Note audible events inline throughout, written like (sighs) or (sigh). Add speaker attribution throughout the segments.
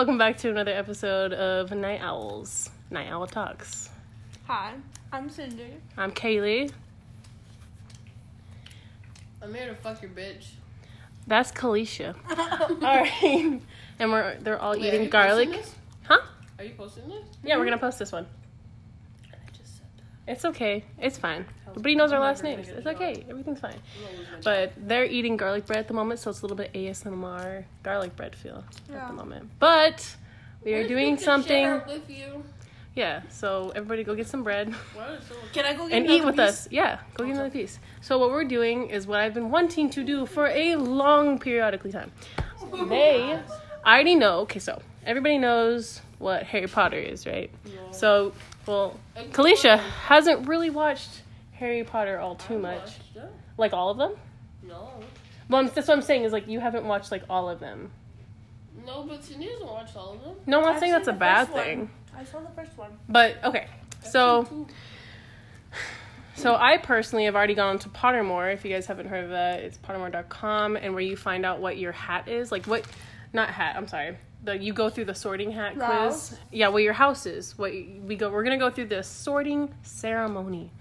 Speaker 1: welcome back to another episode of Night Owls, Night Owl Talks.
Speaker 2: Hi, I'm Cindy.
Speaker 1: I'm Kaylee.
Speaker 3: I'm here to fuck your bitch.
Speaker 1: That's Kalisha. (laughs) all right, and we're they're all
Speaker 3: Wait,
Speaker 1: eating garlic. Huh?
Speaker 3: Are you posting this?
Speaker 1: Yeah, we're gonna post this one.
Speaker 3: I just said that.
Speaker 1: It's okay. It's fine. Everybody knows our last names. It's
Speaker 3: get it
Speaker 1: okay. Everything's fine.
Speaker 3: I'm gonna lose my
Speaker 1: But they're eating garlic bread at the moment, so it's a little bit ASMR garlic bread feel at the moment. But we are doing
Speaker 3: supposed to share
Speaker 1: something.
Speaker 3: with you.
Speaker 1: Yeah, so everybody go get some bread
Speaker 3: Why is so much-
Speaker 2: Can I go get
Speaker 1: and eat with
Speaker 2: piece?
Speaker 1: us. Yeah, go get another piece. So what we're doing is what I've been wanting to do for a long periodically time. (laughs) They, I already know. Okay, so everybody knows what Harry Potter is, right?
Speaker 3: No.
Speaker 1: So, well, Kalisha hasn't really watched Harry Potter all too
Speaker 3: I
Speaker 1: much.
Speaker 3: watched it.
Speaker 1: Like all of them?
Speaker 3: No.
Speaker 1: Well, I'm- that's what I'm saying is like you haven't watched like all of them.
Speaker 3: No, but Cindy hasn't watched all of them.
Speaker 1: No, I'm not
Speaker 2: I've
Speaker 1: saying that's a bad
Speaker 2: first one.
Speaker 1: thing.
Speaker 2: I saw the first one.
Speaker 1: But okay,
Speaker 3: I've
Speaker 1: so (sighs) so I personally have already gone to Pottermore. If you guys haven't heard of that, it's pottermore.com and where you find out what your hat is. Like what, not hat. I'm sorry. The you go through the sorting hat quiz. Yeah, what your house is. What we go. We're gonna go through the sorting ceremony,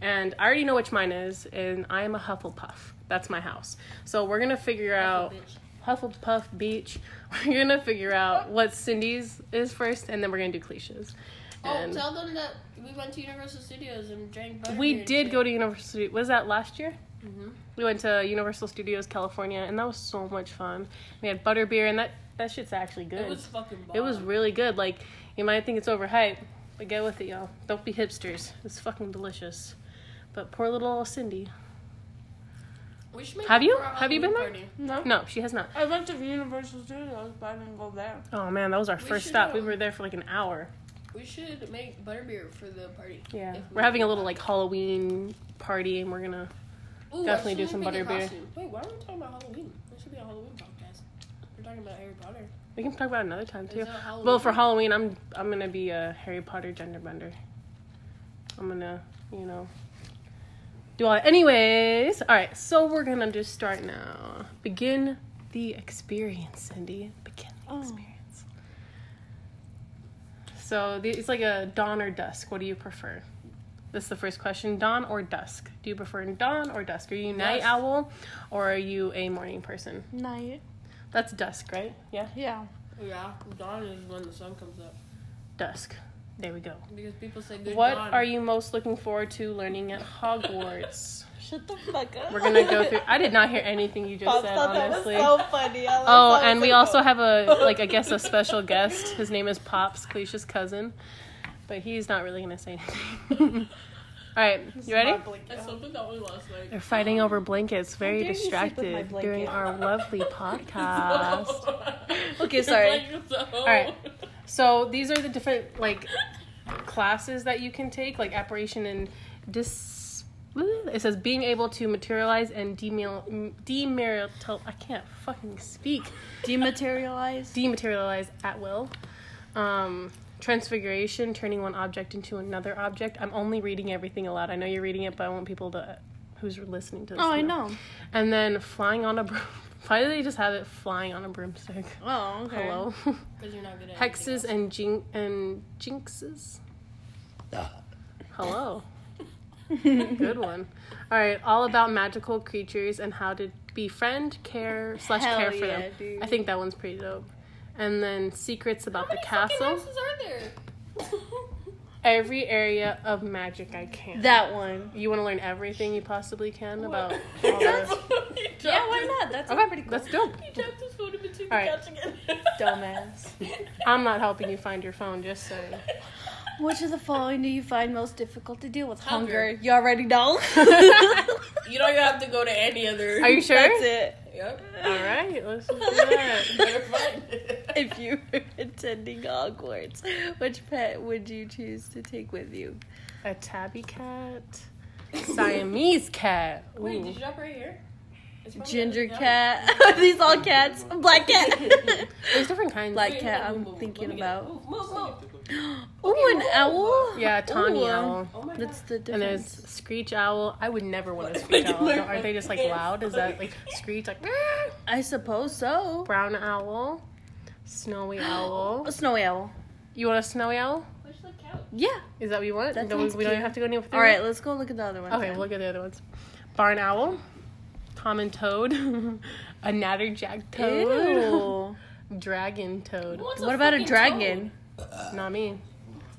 Speaker 1: and I already know which mine is, and I am a Hufflepuff. That's my house. So we're gonna figure out. Hufflepuff Beach. (laughs) We're gonna figure out what Cindy's is first, and then we're gonna do cliches.
Speaker 3: Oh,
Speaker 1: And
Speaker 3: tell them that we went to Universal Studios and drank butter.
Speaker 1: we did go to Universal. Was that last year?
Speaker 3: Hmm
Speaker 1: We went to Universal Studios California, and that was so much fun. We had butterbeer, and that that shit's actually good.
Speaker 3: It was fucking. Bomb.
Speaker 1: It was really good. Like you might think it's overhyped, but get with it, y'all. Don't be hipsters. It's fucking delicious. But poor little Cindy.
Speaker 3: We should make
Speaker 1: Have you? Have you been
Speaker 3: there?
Speaker 2: No.
Speaker 1: No, she has not.
Speaker 2: I went to Universal Studios, but I didn't go there.
Speaker 1: Oh man, that was our
Speaker 3: We
Speaker 1: first
Speaker 3: should,
Speaker 1: stop. We
Speaker 3: um,
Speaker 1: were there for like an hour.
Speaker 3: We should make butterbeer for the party.
Speaker 1: Yeah,
Speaker 3: we
Speaker 1: we're having a little like Halloween party, and we're gonna.
Speaker 3: Ooh,
Speaker 1: definitely do some butterbeer.
Speaker 3: Wait, why are we talking about Halloween? This should be a Halloween podcast. We're talking about Harry Potter.
Speaker 1: We can talk about another time too. Well, for Halloween, I'm I'm gonna be a Harry Potter gender bender. I'm gonna, you know, do all. Anyways, all right. So we're gonna just start now. Begin the experience, Cindy. Begin the
Speaker 2: Oh.
Speaker 1: experience. So the, it's like a dawn or dusk. What do you prefer? This is the first question. Dawn or dusk? Do you prefer dawn or dusk? Are you a night
Speaker 3: Dusk.
Speaker 1: owl, or are you a morning person?
Speaker 2: Night.
Speaker 1: That's dusk, right? Yeah,
Speaker 2: Yeah.
Speaker 3: Yeah, dawn is when the sun comes up.
Speaker 1: dusk. There we go.
Speaker 3: Because people say good
Speaker 1: What
Speaker 3: dawn.
Speaker 1: are you most looking forward to learning at Hogwarts? (laughs)
Speaker 2: Shut the fuck up.
Speaker 1: We're gonna go through. I did not hear anything you just
Speaker 2: Pops
Speaker 1: said,
Speaker 2: thought that was
Speaker 1: honestly.
Speaker 2: so funny. I was-
Speaker 1: Oh, and we
Speaker 2: like,
Speaker 1: also
Speaker 2: oh.
Speaker 1: have a (laughs) like I guess a special guest. His name is Pops, Kalisha's cousin, but he's not really gonna say anything. (laughs) All right, you ready?
Speaker 3: I slept with that one last night.
Speaker 1: They're fighting over blankets, very
Speaker 2: dare you sleep with
Speaker 1: distracted
Speaker 2: blanket?
Speaker 1: during our (laughs) lovely podcast. (laughs)
Speaker 2: Okay, sorry.
Speaker 3: All
Speaker 1: right. So these are the different like classes that you can take, like apparition and dis. It says being able to materialize and demil dematerial. I can't fucking speak.
Speaker 2: Dematerialize.
Speaker 1: Dematerialize at will. Um, transfiguration, turning one object into another object. I'm only reading everything aloud. I know you're reading it, but I want people to who's listening to this.
Speaker 2: Oh,
Speaker 1: to
Speaker 2: I know.
Speaker 1: And then flying on a broom. (laughs) Why do they just have it flying on a broomstick?
Speaker 2: Oh, okay.
Speaker 1: Hello. (laughs)
Speaker 3: Because you're not good at
Speaker 1: Hexes
Speaker 3: anything
Speaker 1: and jin- and jinxes. Ah. Hello. (laughs) Good one. All right, all about magical creatures and how to befriend, care slash care for
Speaker 2: yeah,
Speaker 1: them.
Speaker 2: dude.
Speaker 1: I think that one's pretty dope. And then secrets about
Speaker 3: How
Speaker 1: the
Speaker 3: many fucking
Speaker 1: castle.
Speaker 3: houses are there? (laughs)
Speaker 1: Every area of magic I can.
Speaker 2: That one.
Speaker 1: you want to learn everything you possibly can about (laughs) all the.
Speaker 3: dropped- he dropped
Speaker 2: Yeah, why not? That's
Speaker 1: Okay,
Speaker 2: pretty cool.
Speaker 1: that's dope. (laughs)
Speaker 3: He dropped his phone in between
Speaker 1: All
Speaker 3: the
Speaker 1: right.
Speaker 3: couch again.
Speaker 2: Dumbass.
Speaker 1: I'm not helping you find your phone. Just saying.
Speaker 2: Which of the following do you find most difficult to deal with?
Speaker 3: Hunger.
Speaker 2: Hunger. You already know.
Speaker 3: You don't even have to go to any other.
Speaker 1: Are you sure?
Speaker 2: That's it.
Speaker 3: Yep.
Speaker 1: All right, let's do that.
Speaker 3: Better find it.
Speaker 2: If you (laughs) were attending Hogwarts, which pet would you choose to take with you?
Speaker 1: A tabby cat, Siamese cat. (laughs)
Speaker 3: Wait,
Speaker 1: Ooh.
Speaker 3: did you drop right here?
Speaker 2: Ginger
Speaker 3: everything
Speaker 2: cat. (laughs) Are these all cats? Black cat.
Speaker 1: There's different kinds.
Speaker 2: Black
Speaker 3: Wait,
Speaker 2: cat.
Speaker 3: move,
Speaker 2: I'm
Speaker 3: move, move.
Speaker 2: thinking
Speaker 3: Let me get it.
Speaker 2: about.
Speaker 3: Move, move, move. (gasps)
Speaker 2: Ooh, an owl.
Speaker 1: Yeah, tawny
Speaker 2: Ooh.
Speaker 1: owl.
Speaker 3: Oh.
Speaker 2: That's the
Speaker 1: And there's screech owl. I would never want a screech owl. Aren't they just like loud? Is that like screech like
Speaker 2: I suppose so.
Speaker 1: brown owl, snowy owl? (gasps)
Speaker 2: A snowy owl.
Speaker 1: You want a snowy owl?
Speaker 3: Where's the couch?
Speaker 2: Yeah.
Speaker 1: Is that what you want?
Speaker 2: That
Speaker 1: Don't we,
Speaker 2: sounds
Speaker 1: don't
Speaker 2: cute.
Speaker 1: have to go any further.
Speaker 2: All right, let's go look at the other one.
Speaker 1: Okay, we'll look at the other ones. Barn owl, common toad, (laughs) a natterjack toad, (laughs) dragon toad.
Speaker 3: What's
Speaker 2: What about a
Speaker 3: fucking
Speaker 2: dragon?
Speaker 1: Not me.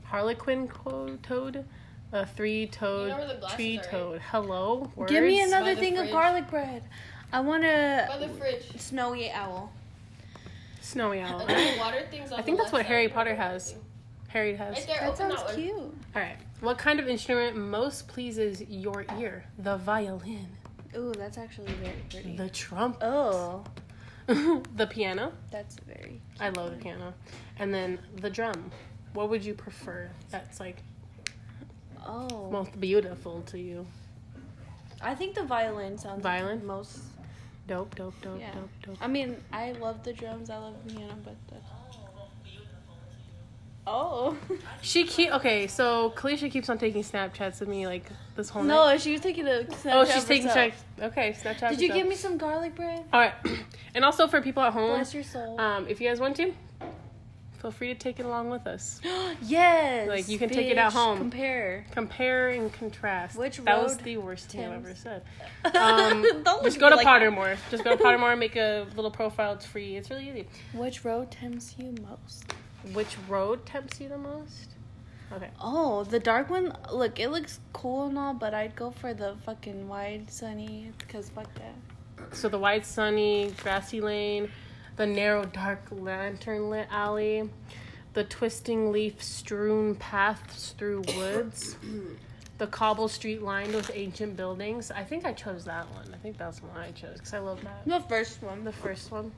Speaker 1: Harlequin co- toad, a three toad,
Speaker 3: You know where the glasses
Speaker 1: tree
Speaker 3: are, right?
Speaker 1: toad. Hello. Words?
Speaker 2: Give me another
Speaker 3: By the
Speaker 2: thing of
Speaker 3: fridge.
Speaker 2: garlic bread. I want
Speaker 3: By
Speaker 2: a
Speaker 3: the fridge.
Speaker 2: snowy owl.
Speaker 1: Snowy owl.
Speaker 3: And then the water things
Speaker 1: I think that's what. Harry Potter has. Harry has.
Speaker 3: Right there,
Speaker 2: That sounds
Speaker 3: that
Speaker 2: cute.
Speaker 1: All right. What kind of instrument most pleases your ear? The violin,
Speaker 2: Ooh, that's actually very pretty.
Speaker 1: the trumpet,
Speaker 2: Oh, (laughs)
Speaker 1: the piano.
Speaker 2: that's very.
Speaker 1: I love the piano, and then the drum. What would you prefer? That's like
Speaker 2: Oh,
Speaker 1: most beautiful to you.
Speaker 2: I think the violin sounds
Speaker 1: Violin?
Speaker 2: most.
Speaker 1: Dope, dope, dope,
Speaker 2: Yeah.
Speaker 1: dope, dope.
Speaker 2: I mean, I love the drums. I love the piano, but the. Oh. (laughs)
Speaker 1: She keep okay. So Kalisha keeps on taking Snapchats of me like this whole night.
Speaker 2: no, she was taking a.
Speaker 1: Oh, she's taking
Speaker 2: herself.
Speaker 1: Snapchat. Okay, Snapchat.
Speaker 2: Did you
Speaker 1: herself.
Speaker 2: give me some garlic bread?
Speaker 1: All right, (clears throat) and also for people at home,
Speaker 2: Bless your soul.
Speaker 1: um, if you guys want to, feel free to take it along with us. (gasps)
Speaker 2: yes.
Speaker 1: Like, you can take it at home.
Speaker 2: Compare.
Speaker 1: Compare and contrast.
Speaker 2: Which
Speaker 1: that was the worst thing I've ever said. (laughs) Um, just go to
Speaker 2: like that.
Speaker 1: Pottermore. Just go to (laughs) Pottermore, and make a little profile. It's free. It's really easy.
Speaker 2: Which road tempts you most?
Speaker 1: Which road tempts you the most? Okay.
Speaker 2: Oh, the dark one. Look, it looks cool and all, but I'd go for the fucking wide, sunny. Cause fuck that.
Speaker 1: So the wide, sunny, grassy lane, the narrow, dark lantern lit alley, the twisting leaf strewn paths through woods, (coughs) the cobble street lined with ancient buildings. I think I chose that one. I think that's the one I chose because I love that.
Speaker 2: The first one.
Speaker 1: The first one.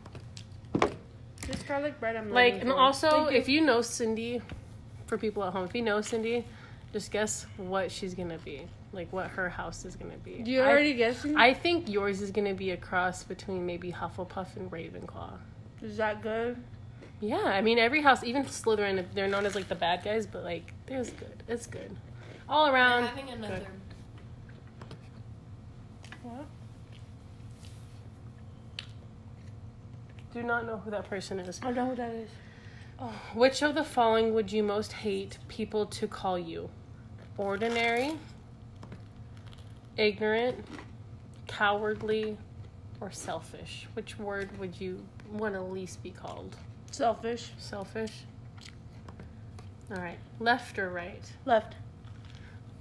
Speaker 2: This garlic bread. I'm
Speaker 1: Like, and
Speaker 2: for.
Speaker 1: also,
Speaker 2: you.
Speaker 1: if you know Cindy, for people at home, if you know Cindy, just guess what she's gonna be. Like, what her house is gonna be.
Speaker 2: you
Speaker 1: I-
Speaker 2: already guessing?
Speaker 1: I think yours is gonna be a cross between maybe Hufflepuff and Ravenclaw.
Speaker 2: Is that good?
Speaker 1: Yeah, I mean every house, even Slytherin, they're known as like the bad guys, but like there's good. It's good. All
Speaker 3: We're
Speaker 1: around.
Speaker 3: having another.
Speaker 1: good. What? Do not know who that person is.
Speaker 2: I know who that is. Oh.
Speaker 1: Which of the following would you most hate people to call you? Ordinary, ignorant, cowardly, or selfish? Which word would you want to least be called?
Speaker 2: Selfish.
Speaker 1: Selfish? Alright. Left or right?
Speaker 2: Left.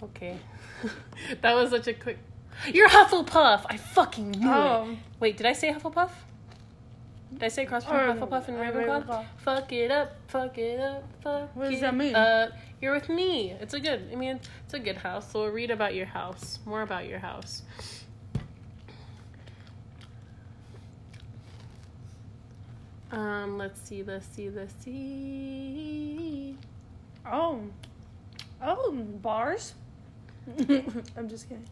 Speaker 1: Okay. (laughs) that was such a quick. You're Hufflepuff! I fucking knew
Speaker 2: Oh.
Speaker 1: it. Wait, did I say Hufflepuff? Did I say cross between
Speaker 2: Um,
Speaker 1: Hufflepuff and
Speaker 2: uh,
Speaker 1: Ravenclaw?
Speaker 2: Ravenclaw.
Speaker 1: Fuck it up, fuck it up, fuck
Speaker 2: What does that mean?
Speaker 1: up. You're with me. It's a good, I mean, it's a good house. So we'll read about your house. More about your house. Um, let's see, let's see, let's see.
Speaker 2: Oh. Oh, bars? (laughs) I'm just kidding.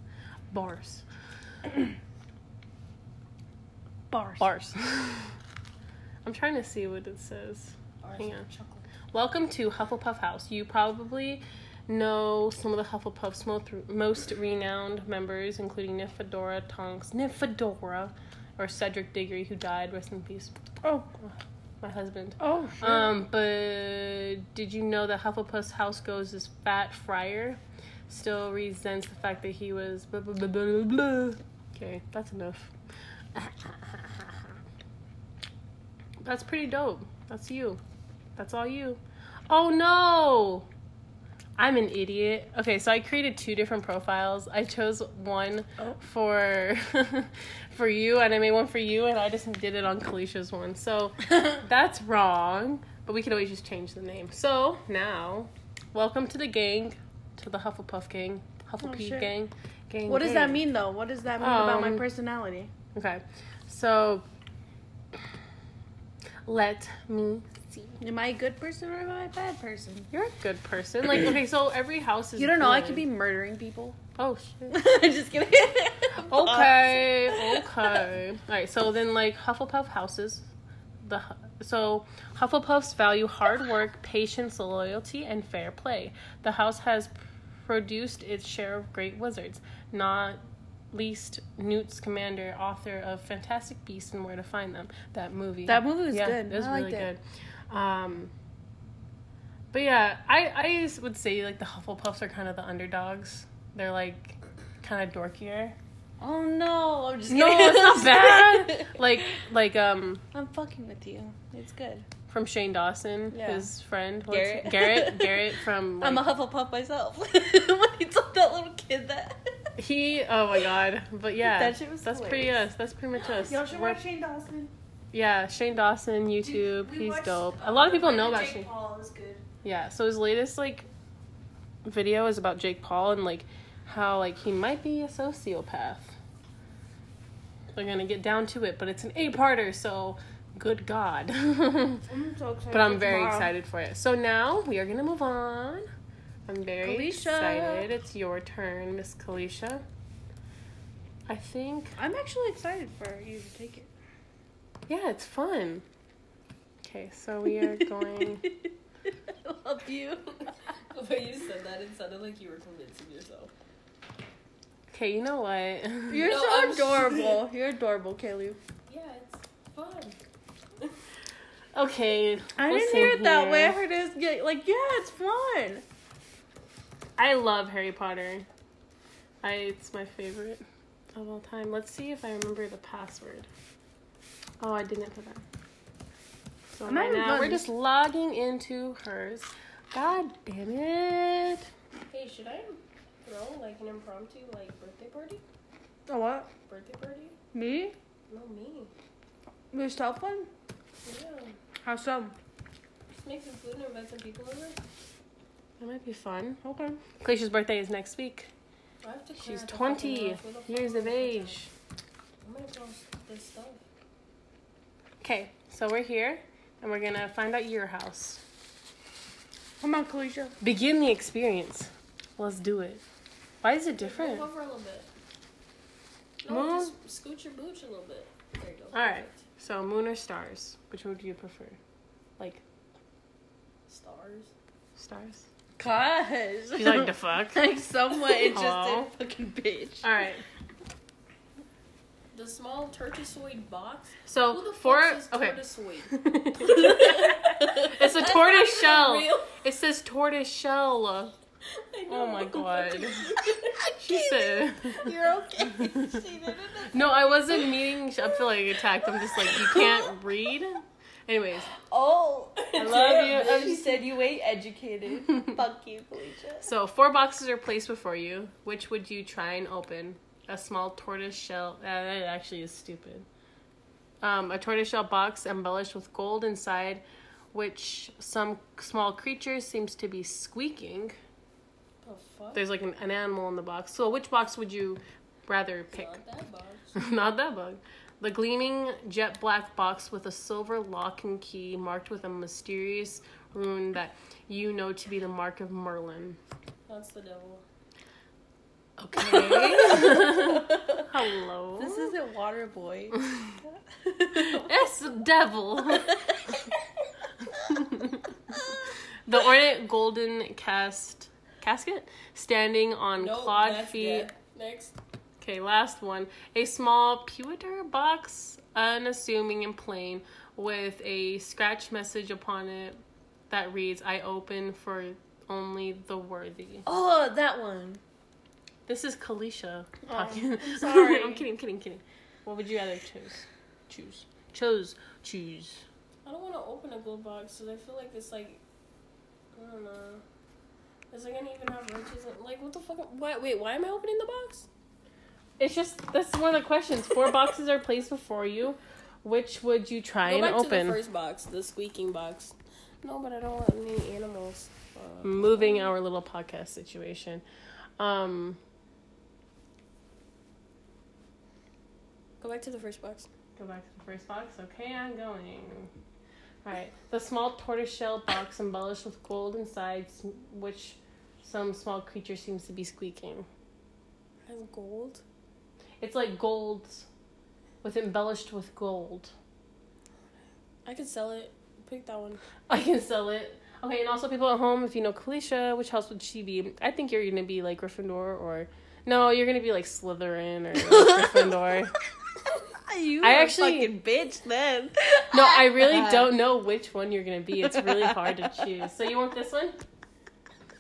Speaker 1: Bars. (coughs)
Speaker 2: Bars.
Speaker 1: Bars. (laughs) I'm trying to see what it says.
Speaker 3: Ours
Speaker 1: Hang on.
Speaker 3: chocolate.
Speaker 1: Welcome to Hufflepuff House. You probably know some of the Hufflepuff's most, most renowned members, including Nymphadora Tonks, Nymphadora, or Cedric Diggory, who died. Rest in peace.
Speaker 2: Oh.
Speaker 1: My husband.
Speaker 2: Oh, shit.
Speaker 1: Um, but did you know that Hufflepuff's house goes as Fat Friar still resents the fact that he was blah blah blah blah blah. Okay, that's enough. That's pretty dope. That's you. That's all you. Oh no! I'm an idiot. Okay, so I created two different profiles. I chose one
Speaker 2: Oh.
Speaker 1: for (laughs) for you, and I made one for you, and I just did it on Kalisha's one. So (laughs) that's wrong, but we could always just change the name. So now, welcome to the gang, to the Hufflepuff gang, Hufflepuff
Speaker 2: Oh, shit.
Speaker 1: gang. gang.
Speaker 2: what does that mean, though? What does that mean about my
Speaker 1: Um,
Speaker 2: personality?
Speaker 1: Okay, so let me see.
Speaker 2: Am I a good person or am I a bad person?
Speaker 1: You're a good person. Like, okay, so every house is.
Speaker 2: You don't know. I could be murdering people.
Speaker 1: Oh (laughs) shit.
Speaker 2: I'm just kidding. (laughs)
Speaker 1: Okay, (laughs) Okay. All right. So then, like Hufflepuff houses, the so Hufflepuffs value hard work, patience, loyalty, and fair play. The house has produced its share of great wizards, not least Newt Scamander, author of Fantastic Beasts and Where to Find Them. That movie.
Speaker 2: That movie was
Speaker 1: yeah,
Speaker 2: good.
Speaker 1: It was
Speaker 2: I
Speaker 1: really good. Um, but yeah, I I would say like the Hufflepuffs are kind of the underdogs. They're like kind of dorkier.
Speaker 2: Oh no, I'm just
Speaker 1: No,
Speaker 2: kidding.
Speaker 1: it's not bad. (laughs) like like um
Speaker 2: I'm fucking with you. It's good.
Speaker 1: from Shane Dawson,
Speaker 2: Yeah.
Speaker 1: his friend what's-
Speaker 2: Garrett.
Speaker 1: Garrett, (laughs) Garrett from like,
Speaker 2: I'm a Hufflepuff myself. (laughs) when he told that little kid that.
Speaker 1: he. Oh my god! But yeah,
Speaker 2: That shit was
Speaker 1: that's pretty us. That's pretty much us.
Speaker 2: Y'all should
Speaker 1: We're-
Speaker 2: watch Shane Dawson.
Speaker 1: Yeah, Shane Dawson, YouTube.
Speaker 2: We
Speaker 1: he's
Speaker 2: watched,
Speaker 1: dope.
Speaker 2: uh,
Speaker 1: A lot of people know about Shane.
Speaker 2: Paul is good.
Speaker 1: Yeah, so his latest like video is about Jake Paul and like how like he might be a sociopath. We're gonna get down to it, but it's an eight-parter, so good God. (laughs)
Speaker 2: I'm so excited.
Speaker 1: but I'm very
Speaker 2: tomorrow.
Speaker 1: excited for it. So now we are gonna move on. I'm very
Speaker 2: Kalisha.
Speaker 1: excited. It's your turn, Miss Kalisha. I think
Speaker 2: I'm actually excited for you to take it.
Speaker 1: Yeah, it's fun. Okay, so we are (laughs) going.
Speaker 2: I love you.
Speaker 3: The way you said that, it sounded like you were convincing yourself.
Speaker 1: Okay, you know what? (laughs)
Speaker 2: You're
Speaker 3: No,
Speaker 2: so
Speaker 3: I'm-
Speaker 2: adorable. You're adorable, Kaylee.
Speaker 3: Yeah, it's fun.
Speaker 1: okay.
Speaker 2: I
Speaker 1: listen
Speaker 2: didn't hear it that way. I heard it as, yeah, like, yeah, it's fun.
Speaker 1: I love Harry Potter. I it's my favorite of all time. Let's see if I remember the password. Oh, I didn't put that. So
Speaker 2: I'm
Speaker 1: right now we're just logging into hers. God damn it!
Speaker 3: Hey, should I throw like an impromptu like birthday party?
Speaker 2: Oh, what?
Speaker 3: Birthday party?
Speaker 2: Me?
Speaker 3: No, me.
Speaker 2: We Yourself one?
Speaker 3: Yeah.
Speaker 2: How some?
Speaker 3: Just make some food and invite some people over.
Speaker 1: That might be fun.
Speaker 2: Okay.
Speaker 1: Glacia's birthday is next week.
Speaker 3: I have to
Speaker 1: She's
Speaker 3: out the fucking
Speaker 1: 20
Speaker 3: house. Where the fuck
Speaker 1: years of age.
Speaker 3: I'm gonna throw this stuff.
Speaker 1: Okay, so we're here and we're gonna find out your house.
Speaker 2: Come on, Kalisha.
Speaker 1: Begin the experience. Let's do it. Why is it different?
Speaker 3: Move over a little bit. No,
Speaker 1: Move.
Speaker 3: just scoot your booch a little bit. There you go.
Speaker 1: All right. So moon or stars? Which one do you prefer? Like
Speaker 3: Stars.
Speaker 1: stars?
Speaker 2: Cause.
Speaker 1: You like the fuck? (laughs)
Speaker 2: like somewhat (laughs) interested
Speaker 1: Aw.
Speaker 2: fucking bitch.
Speaker 1: All right.
Speaker 3: The small tortoisoid box.
Speaker 1: So
Speaker 3: the
Speaker 1: for okay, (laughs) (laughs) it's a tortoise shell. It says tortoise shell. Oh my god. (laughs) She said.
Speaker 2: You're okay.
Speaker 1: No, I wasn't meaning. I feel like attacked. I'm just like you can't read. Anyways,
Speaker 2: Oh,
Speaker 1: I love you.
Speaker 2: She said you ain't educated. Fuck you, Felicia.
Speaker 1: so four boxes are placed before you. Which would you try and open? A small tortoise shell. Uh, that actually is stupid. Um, a tortoise shell box embellished with gold inside, which some small creature seems to be squeaking.
Speaker 3: The fuck?
Speaker 1: There's like an, an animal in the box. So which box would you rather pick? (laughs)
Speaker 3: Not that box.
Speaker 1: Not that bug. The gleaming jet black box with a silver lock and key marked with a mysterious rune that you know to be the mark of Merlin.
Speaker 3: That's the devil.
Speaker 1: Okay. (laughs) Hello.
Speaker 2: This isn't Water Boy. (laughs)
Speaker 1: It's the devil. (laughs) the ornate golden cast casket standing on
Speaker 3: No,
Speaker 1: clawed
Speaker 3: that's
Speaker 1: feet.
Speaker 3: dead. Next.
Speaker 1: Okay, last one. A small pewter box, unassuming and plain, with a scratch message upon it that reads, I open for only the worthy.
Speaker 2: oh, that one.
Speaker 1: This is Kalisha
Speaker 2: Oh,
Speaker 1: talking.
Speaker 2: I'm (laughs) sorry.
Speaker 1: I'm kidding, kidding, kidding. What would you rather choose? Choose. Chose. Choose.
Speaker 3: I don't want to open a gold box because I feel like it's like, I don't know. Is it gonna even have riches? In, like, what the fuck? Why, wait, why am I opening the box?
Speaker 1: It's just, that's one of the questions. Four (laughs) boxes are placed before you. Which would you try
Speaker 3: Go
Speaker 1: and
Speaker 3: back
Speaker 1: open?
Speaker 3: to the first box, the squeaking box. No, but I don't want any animals. Uh,
Speaker 1: moving our little podcast situation. Um,
Speaker 3: Go back to the first box.
Speaker 1: go back to the first box. Okay, I'm going. All right, the small tortoiseshell box embellished with gold inside, which some small creature seems to be squeaking.
Speaker 3: Has gold.
Speaker 1: It's like gold with embellished with gold.
Speaker 3: I could sell it. Pick that one. (laughs)
Speaker 1: I can sell it. Okay, and also people at home, if you know Kalisha, which house would she be? I think you're gonna be like Gryffindor or no, you're gonna be like Slytherin or like (laughs) Gryffindor.
Speaker 2: You
Speaker 1: I
Speaker 2: I
Speaker 1: actually-
Speaker 2: actually fucking bitch then.
Speaker 1: No, I really (laughs) don't know which one you're gonna be. It's really hard to (laughs) choose. So you want this one?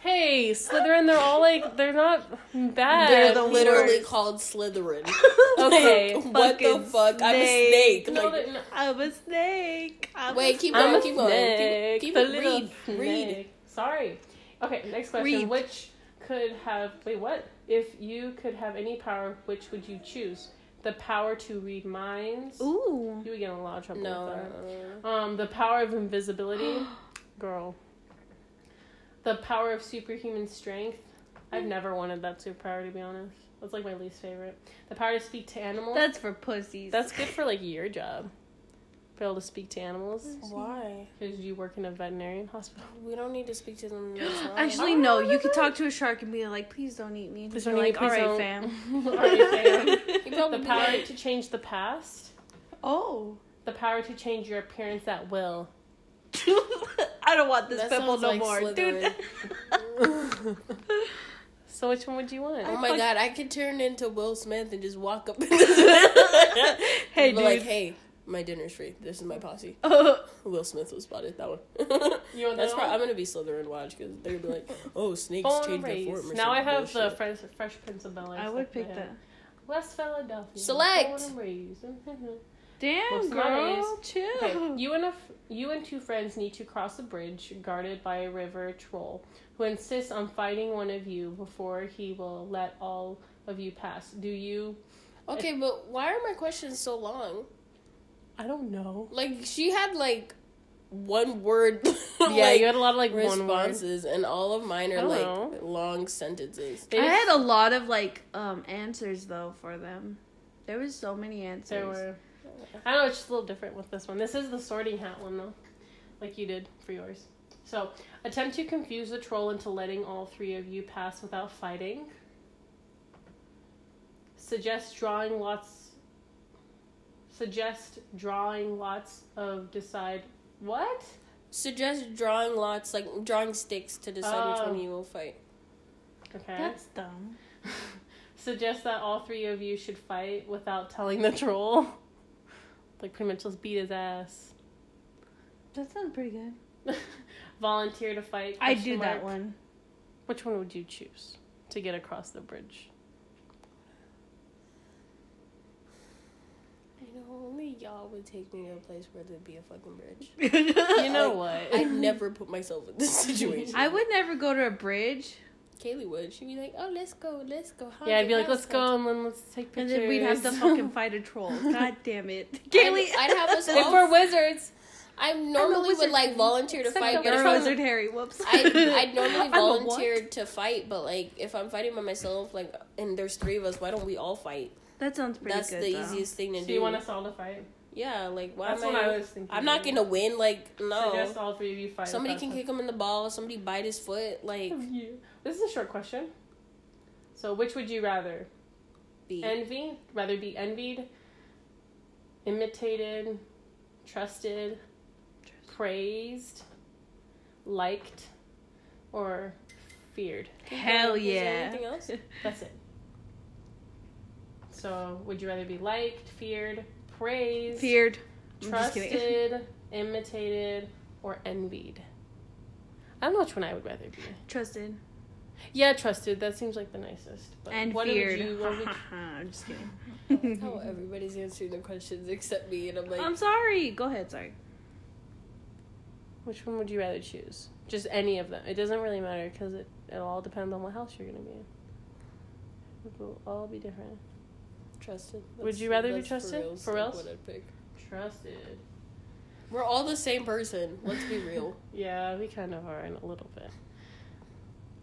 Speaker 1: Hey, Slytherin, they're all like they're not bad.
Speaker 3: They're the
Speaker 1: You're-
Speaker 3: literally called Slytherin. (laughs)
Speaker 1: Okay.
Speaker 3: what the
Speaker 2: Fucking
Speaker 3: fuck? I'm a
Speaker 2: snake.
Speaker 3: snake.
Speaker 1: No,
Speaker 3: Like,
Speaker 1: they're not-
Speaker 2: I'm a snake. I'm
Speaker 3: Wait, keep
Speaker 1: I'm
Speaker 3: going,
Speaker 1: a
Speaker 3: keep going.
Speaker 1: snake.
Speaker 3: Keep, keep
Speaker 1: the
Speaker 3: it.
Speaker 1: little
Speaker 3: Read, read.
Speaker 1: Sorry. Okay, next question.
Speaker 2: Read.
Speaker 1: Which could have wait what? If you could have any power, which would you choose? The power to read minds.
Speaker 2: Ooh.
Speaker 1: You would get in a lot of trouble
Speaker 3: No,
Speaker 1: with that.
Speaker 3: no, no.
Speaker 1: Um, the power of invisibility, (gasps) girl. The power of superhuman strength. I've never wanted that superpower to be honest. That's like my least favorite. The power to speak to animals.
Speaker 2: That's for pussies.
Speaker 1: That's good for like your job. Be able to speak to animals
Speaker 3: Why?
Speaker 1: because you work in a veterinarian hospital. (laughs)
Speaker 3: We don't need to speak to them. (gasps)
Speaker 2: Actually, no. You could talk to a shark and be like, "Please don't eat me."
Speaker 1: Please
Speaker 2: You're
Speaker 1: don't eat
Speaker 2: like,
Speaker 1: me,
Speaker 2: All
Speaker 1: please
Speaker 2: right,
Speaker 1: don't."
Speaker 2: fam. (laughs)
Speaker 1: All right, fam. (laughs) The power
Speaker 3: like,
Speaker 1: to change the past.
Speaker 2: Oh.
Speaker 1: The power to change your appearance at will.
Speaker 2: I don't want this
Speaker 3: That
Speaker 2: pimple no
Speaker 3: like
Speaker 2: more, dude.
Speaker 1: So which one would you want?
Speaker 3: Oh my god, I could turn into Will Smith and just walk up.
Speaker 2: Hey,
Speaker 3: Be like, hey, my dinner's free. This is my posse. (laughs) Oh. Will Smith was spotted. That one.
Speaker 1: You want (laughs)
Speaker 3: That's
Speaker 1: that
Speaker 3: probably.
Speaker 1: one?
Speaker 3: I'm gonna be Slytherin watch because they're gonna be like, (laughs) oh, snakes
Speaker 1: Born
Speaker 3: change
Speaker 1: and
Speaker 3: their
Speaker 1: raised.
Speaker 3: form. Or
Speaker 1: Now I
Speaker 3: some
Speaker 1: have the. Fresh, Fresh Prince of Bel Air.
Speaker 2: I would pick that.
Speaker 1: West Philadelphia.
Speaker 3: Select.
Speaker 1: Born and raised.
Speaker 2: Damn,
Speaker 1: Most
Speaker 2: girl,
Speaker 1: nowadays-
Speaker 2: chill.
Speaker 1: Okay, you and a f- you and two friends need to cross a bridge guarded by a river troll who insists on fighting one of you before he will let all of you pass. Do you?
Speaker 3: Okay, but why are my questions so long?
Speaker 1: I don't know.
Speaker 3: Like she had like one word. (laughs)
Speaker 1: yeah,
Speaker 3: like,
Speaker 1: you had a lot of like one
Speaker 3: responses, and all of mine are like
Speaker 1: know.
Speaker 3: long sentences.
Speaker 1: They
Speaker 2: I had a lot of like um answers though for them. There was so many answers.
Speaker 1: There were. I don't know. It's just a little different with this one. This is the sorting hat one though, like you did for yours. So attempt to confuse the troll into letting all three of you pass without fighting. Suggest drawing lots. Suggest drawing lots of decide what?
Speaker 3: Suggest drawing lots, like drawing sticks to decide which
Speaker 1: Oh.
Speaker 3: one you will fight.
Speaker 1: Okay.
Speaker 2: That's dumb. (laughs)
Speaker 1: Suggest that all three of you should fight without telling the troll. (laughs) Like pretty much just beat his ass.
Speaker 2: That sounds pretty good. (laughs)
Speaker 1: Volunteer to fight.
Speaker 2: I
Speaker 1: question
Speaker 2: do that one.
Speaker 1: Which one would you choose to get across the bridge?
Speaker 3: I know only y'all would take me to a place where there'd be a fucking bridge. (laughs)
Speaker 1: You know
Speaker 3: Like,
Speaker 1: what?
Speaker 3: I'd never put myself in this situation.
Speaker 2: I would never go to a bridge,
Speaker 3: Kaylee would. She'd be like, "Oh, let's go, let's go." How
Speaker 1: yeah, I'd be like, let's go and then let's take pictures."
Speaker 2: and then we'd have to fucking (laughs) fight a troll. (laughs) God damn it,
Speaker 3: I'd,
Speaker 2: Kaylee!
Speaker 3: I'd have us
Speaker 1: If we're wizards.
Speaker 3: I normally would like volunteer to
Speaker 1: Except
Speaker 3: fight,
Speaker 1: that
Speaker 3: but
Speaker 1: we're
Speaker 3: if
Speaker 2: You're a
Speaker 3: I'm,
Speaker 2: wizard, Harry. Whoops.
Speaker 3: I'd, I'd normally
Speaker 2: I'm a what?
Speaker 3: volunteer to fight, but like if I'm fighting by myself, like and there's three of us, why don't we all fight?
Speaker 2: That sounds pretty good.
Speaker 3: That's
Speaker 2: good.
Speaker 3: the
Speaker 2: though.
Speaker 3: easiest thing to
Speaker 1: So
Speaker 3: do.
Speaker 1: you want us all to fight?
Speaker 3: yeah, like why
Speaker 1: That's
Speaker 3: am
Speaker 1: what
Speaker 3: I?
Speaker 1: I was thinking.
Speaker 3: I'm not gonna win. Like no,
Speaker 1: Suggest all three of you fight.
Speaker 3: somebody can kick him in the ball. Somebody bite his foot. Like.
Speaker 1: This is a short question. So, which would you rather?
Speaker 3: be
Speaker 1: Envy? Rather be envied, imitated, trusted, praised, liked, or feared?
Speaker 2: Hell
Speaker 3: Is there
Speaker 2: yeah.
Speaker 3: Anything else?
Speaker 1: That's it. So, would you rather be liked, feared, praised,
Speaker 2: Feared. I'm just kidding.
Speaker 1: trusted, (laughs) imitated, or envied? I don't know which one I would rather be.
Speaker 2: Trusted
Speaker 1: Yeah, trusted. That seems like the nicest. But
Speaker 2: and
Speaker 1: what
Speaker 2: feared.
Speaker 1: Would you, what would (laughs)
Speaker 2: I'm just kidding.
Speaker 3: That's how everybody's answering the questions except me, and I'm like,
Speaker 2: I'm sorry. Go ahead. Sorry.
Speaker 1: which one would you rather choose? Just any of them. It doesn't really matter because it, it all depends on what house you're going to be in. It will all be different.
Speaker 3: Trusted.
Speaker 1: Would you rather be
Speaker 3: that's
Speaker 1: trusted?
Speaker 3: reals,
Speaker 1: For
Speaker 3: like, what I'd pick.
Speaker 1: Trusted.
Speaker 3: We're all the same person. Let's be (laughs) real.
Speaker 1: Yeah, we kind of are in a little bit.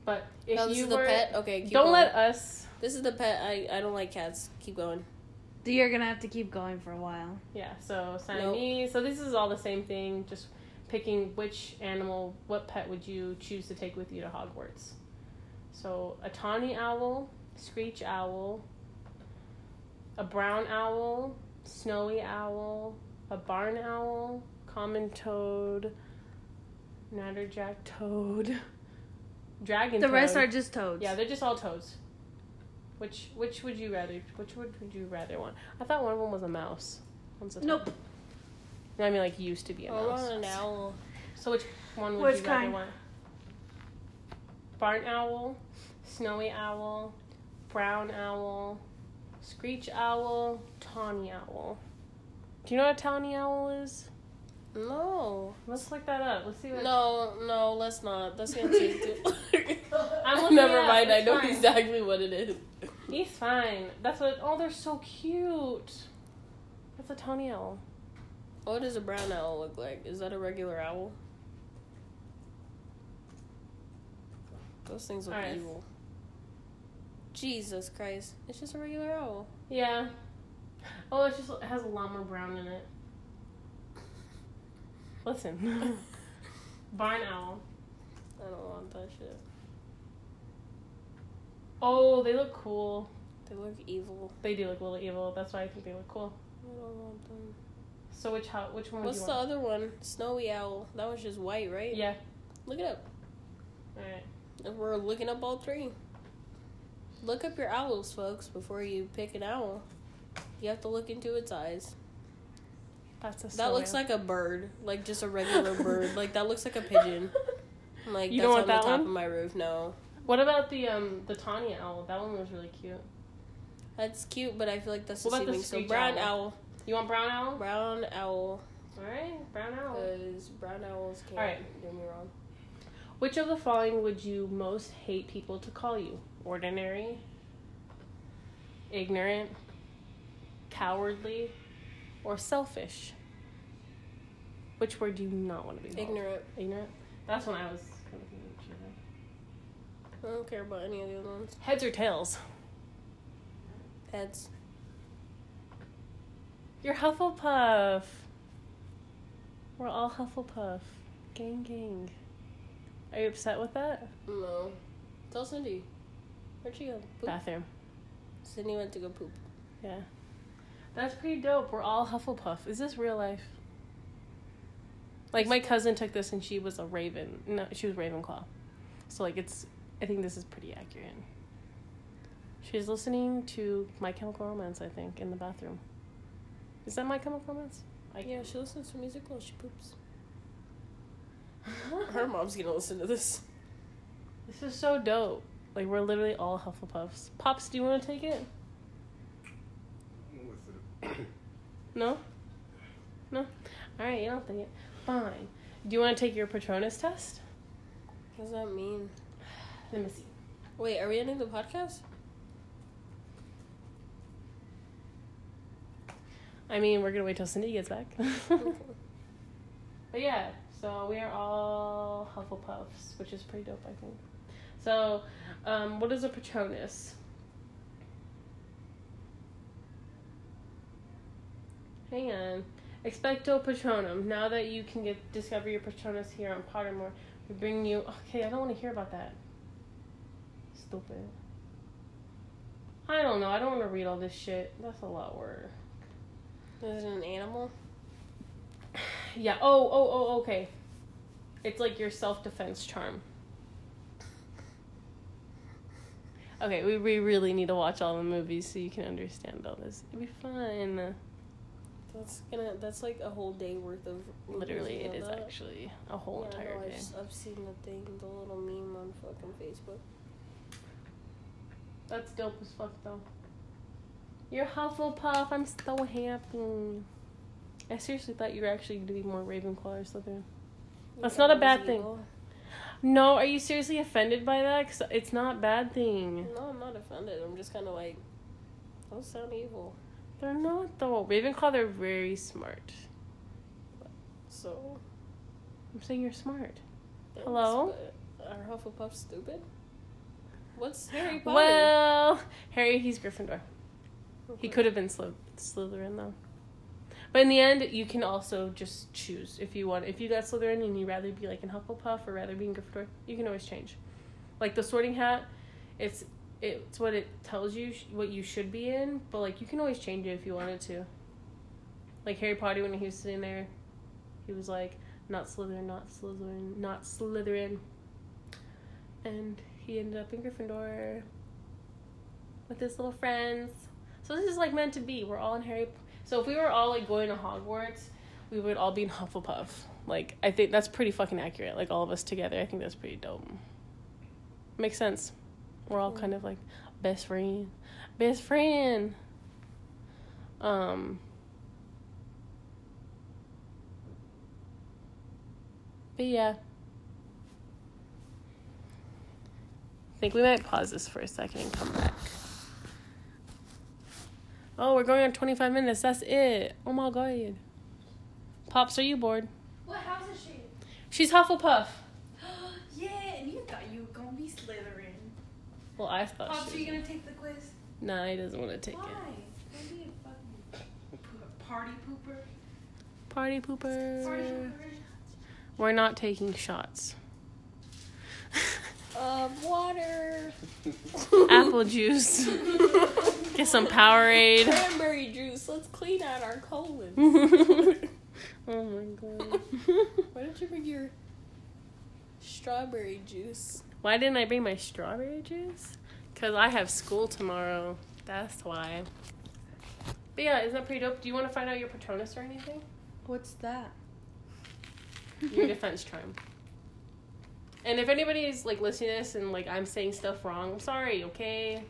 Speaker 1: But if
Speaker 3: oh, this
Speaker 1: you
Speaker 3: is the
Speaker 1: were,
Speaker 3: pet. Okay, keep
Speaker 1: don't
Speaker 3: going.
Speaker 1: let us.
Speaker 3: This is the pet. I I don't like cats. Keep going.
Speaker 2: You're gonna have to keep going for a while.
Speaker 1: Yeah, so Siamese. So this is all the same thing. Just picking which animal, what pet would you choose to take with you to Hogwarts? So a tawny owl, screech owl, a brown owl, snowy owl, a barn owl, common toad, natterjack toad, (laughs) dragon.
Speaker 2: The rest are just toads.
Speaker 1: Yeah, they're just all toads. Which which would you rather? Which would would you rather want? I thought one of them was a mouse. One's a.
Speaker 2: Nope.
Speaker 1: No, I mean like used to be a oh,
Speaker 3: I
Speaker 1: mouse.
Speaker 3: want an owl.
Speaker 1: So which one would
Speaker 2: Which
Speaker 1: you rather
Speaker 2: kind?
Speaker 1: want? Barn owl, snowy owl, brown owl, screech owl, tawny owl. Do you know what a tawny owl is?
Speaker 3: No.
Speaker 1: Let's look that up. Let's see what.
Speaker 3: No, no, let's not. That's gonna take too. (laughs)
Speaker 1: I'm (laughs)
Speaker 3: Never
Speaker 1: up.
Speaker 3: mind. I know
Speaker 1: fine.
Speaker 3: exactly what it is.
Speaker 1: He's fine. That's what. Oh, they're so cute. That's a tawny owl.
Speaker 3: What does a brown owl look like? Is that a regular owl? Those things look
Speaker 1: Alright.
Speaker 3: evil. Jesus Christ! It's just a regular owl.
Speaker 1: Yeah. Oh, it just it has a lot more brown in it. Listen. (laughs) Barn owl.
Speaker 3: I don't want that shit.
Speaker 1: Oh, they look cool.
Speaker 3: They look evil.
Speaker 1: They do look a little evil. That's why I think they look cool.
Speaker 3: I don't want them.
Speaker 1: So which how which one
Speaker 3: What's the
Speaker 1: want?
Speaker 3: other one? Snowy owl. That was just white, right?
Speaker 1: Yeah.
Speaker 3: Look it up.
Speaker 1: All right.
Speaker 3: And We're looking up all three. Look up your owls, folks, before you pick an owl. You have to look into its eyes.
Speaker 1: That's a.
Speaker 3: That looks like a bird, like just a regular (laughs) bird. Like that looks like a pigeon. (laughs) Like
Speaker 1: You
Speaker 3: that's
Speaker 1: don't want
Speaker 3: on
Speaker 1: that
Speaker 3: the top
Speaker 1: one?
Speaker 3: of my roof. No,
Speaker 1: What about the um the tawny owl? That one was really cute.
Speaker 3: that's cute, but I feel like that's
Speaker 1: What about the.
Speaker 3: So brown
Speaker 1: owl?
Speaker 3: owl,
Speaker 1: You want brown owl?
Speaker 3: brown owl,
Speaker 1: All right, brown owl.
Speaker 3: because brown owls can't
Speaker 1: Alright.
Speaker 3: do me wrong.
Speaker 1: Which of the following would you most hate people to call you? Ordinary, ignorant, cowardly, or selfish? Which word do you not want to be called?
Speaker 3: Ignorant.
Speaker 1: Ignorant. That's when I was kind of.
Speaker 3: I don't care about any of the other ones.
Speaker 1: Heads or tails?
Speaker 3: Heads.
Speaker 1: You're Hufflepuff. We're all Hufflepuff. Gang, gang. Are you upset with that?
Speaker 3: No. Tell Cindy. Where'd she go? Poop.
Speaker 1: Bathroom.
Speaker 3: Sydney went to go poop.
Speaker 1: Yeah. That's pretty dope. We're all Hufflepuff. Is this real life? Like my cousin took this and she was a Raven. No, she was Ravenclaw. So like it's I think this is pretty accurate. She's listening to My Chemical Romance, I think, in the bathroom. Is that My Chemical Romance? I
Speaker 3: Yeah, she listens to music while she poops. (laughs) Her mom's gonna listen to this.
Speaker 1: This is so dope. Like we're literally all Hufflepuffs. Pops, do you want to take it? (coughs) No. No. All right, you don't take it. Fine. Do you want to take your Patronus test?
Speaker 3: What does that mean?
Speaker 1: Let me see.
Speaker 3: Wait, are we ending the podcast?
Speaker 1: I mean, we're gonna wait till Cindy gets back. (laughs) (laughs) but yeah, so we are all Hufflepuffs, which is pretty dope, I think. So, um, what is a Patronus? Hang on. Expecto Patronum. Now that you can get discover your Patronus here on Pottermore, we bring you. Okay, I don't want to hear about that. Stupid. I don't know. I don't want to read all this shit. That's a lot of work.
Speaker 3: Is it an animal? (sighs)
Speaker 1: Yeah. Oh, oh, oh, okay. It's like your self defense charm. Okay, we, we really need to watch all the movies so you can understand all this. It'd be fun.
Speaker 3: That's gonna. That's like a whole day worth of.
Speaker 1: Literally,
Speaker 3: you
Speaker 1: it
Speaker 3: know
Speaker 1: is
Speaker 3: that?
Speaker 1: actually a whole
Speaker 3: Yeah,
Speaker 1: entire
Speaker 3: no,
Speaker 1: day.
Speaker 3: I've, I've seen the thing, the little meme on fucking Facebook.
Speaker 1: That's dope as fuck, though. You're Hufflepuff. I'm so happy. I seriously thought you were actually going to be more Ravenclaw or Slytherin. That's not a bad thing. No, are you seriously offended by that? Cause it's not a bad thing.
Speaker 3: No, I'm not offended. I'm just kind of like, those sound evil.
Speaker 1: They're not though. Ravenclaw, they're very smart.
Speaker 3: So.
Speaker 1: I'm saying you're smart.
Speaker 3: thanks,
Speaker 1: Hello?
Speaker 3: Are Hufflepuff stupid? What's Harry Potter?
Speaker 1: Well, Harry, he's Gryffindor. He could have been Sly- Slytherin though. But in the end, you can also just choose if you want. If you got Slytherin and you'd rather be like in Hufflepuff or rather be in Gryffindor, you can always change. Like the Sorting Hat, it's it's what it tells you sh- what you should be in, but like you can always change it if you wanted to. Like Harry Potter when he was sitting there, he was like, "Not Slytherin, not Slytherin, not Slytherin," and he ended up in Gryffindor with his little friends. So this is like meant to be. We're all in Harry. So if we were all like going to Hogwarts, we would all be in (laughs) Hufflepuff. Like I think that's pretty fucking accurate. Like all of us together, I think that's pretty dope. Makes sense. We're all kind of like best friend, best friend. Um. But yeah. I think we might pause this for a second and come back. Oh, we're going on 25 minutes. That's it. Oh my god. Pops, are you bored?
Speaker 2: What house is she?
Speaker 1: She's Hufflepuff. (gasps)
Speaker 2: yeah, and you thought you were gonna be Slytherin.
Speaker 1: Well, I thought
Speaker 2: Pops,
Speaker 1: she
Speaker 2: are you gonna take the quiz?
Speaker 1: Nah, he doesn't want to take
Speaker 2: Why?
Speaker 1: it.
Speaker 2: Don't be a fucking party pooper.
Speaker 1: Party pooper.
Speaker 2: Party pooper.
Speaker 1: We're not taking shots.
Speaker 3: Uh, water. (laughs)
Speaker 1: Apple juice. (laughs) Get some Powerade.
Speaker 3: Cranberry juice. Let's clean out our colon. (laughs)
Speaker 1: oh my god.
Speaker 3: Why don't you bring your strawberry juice?
Speaker 1: Why didn't I bring my strawberry juice? Because I have school tomorrow. That's why. But yeah, isn't that pretty dope? Do you want to find out your Patronus or anything?
Speaker 2: What's that?
Speaker 1: Your (laughs) defense charm. And if anybody's like listening to this and like I'm saying stuff wrong, I'm sorry, okay?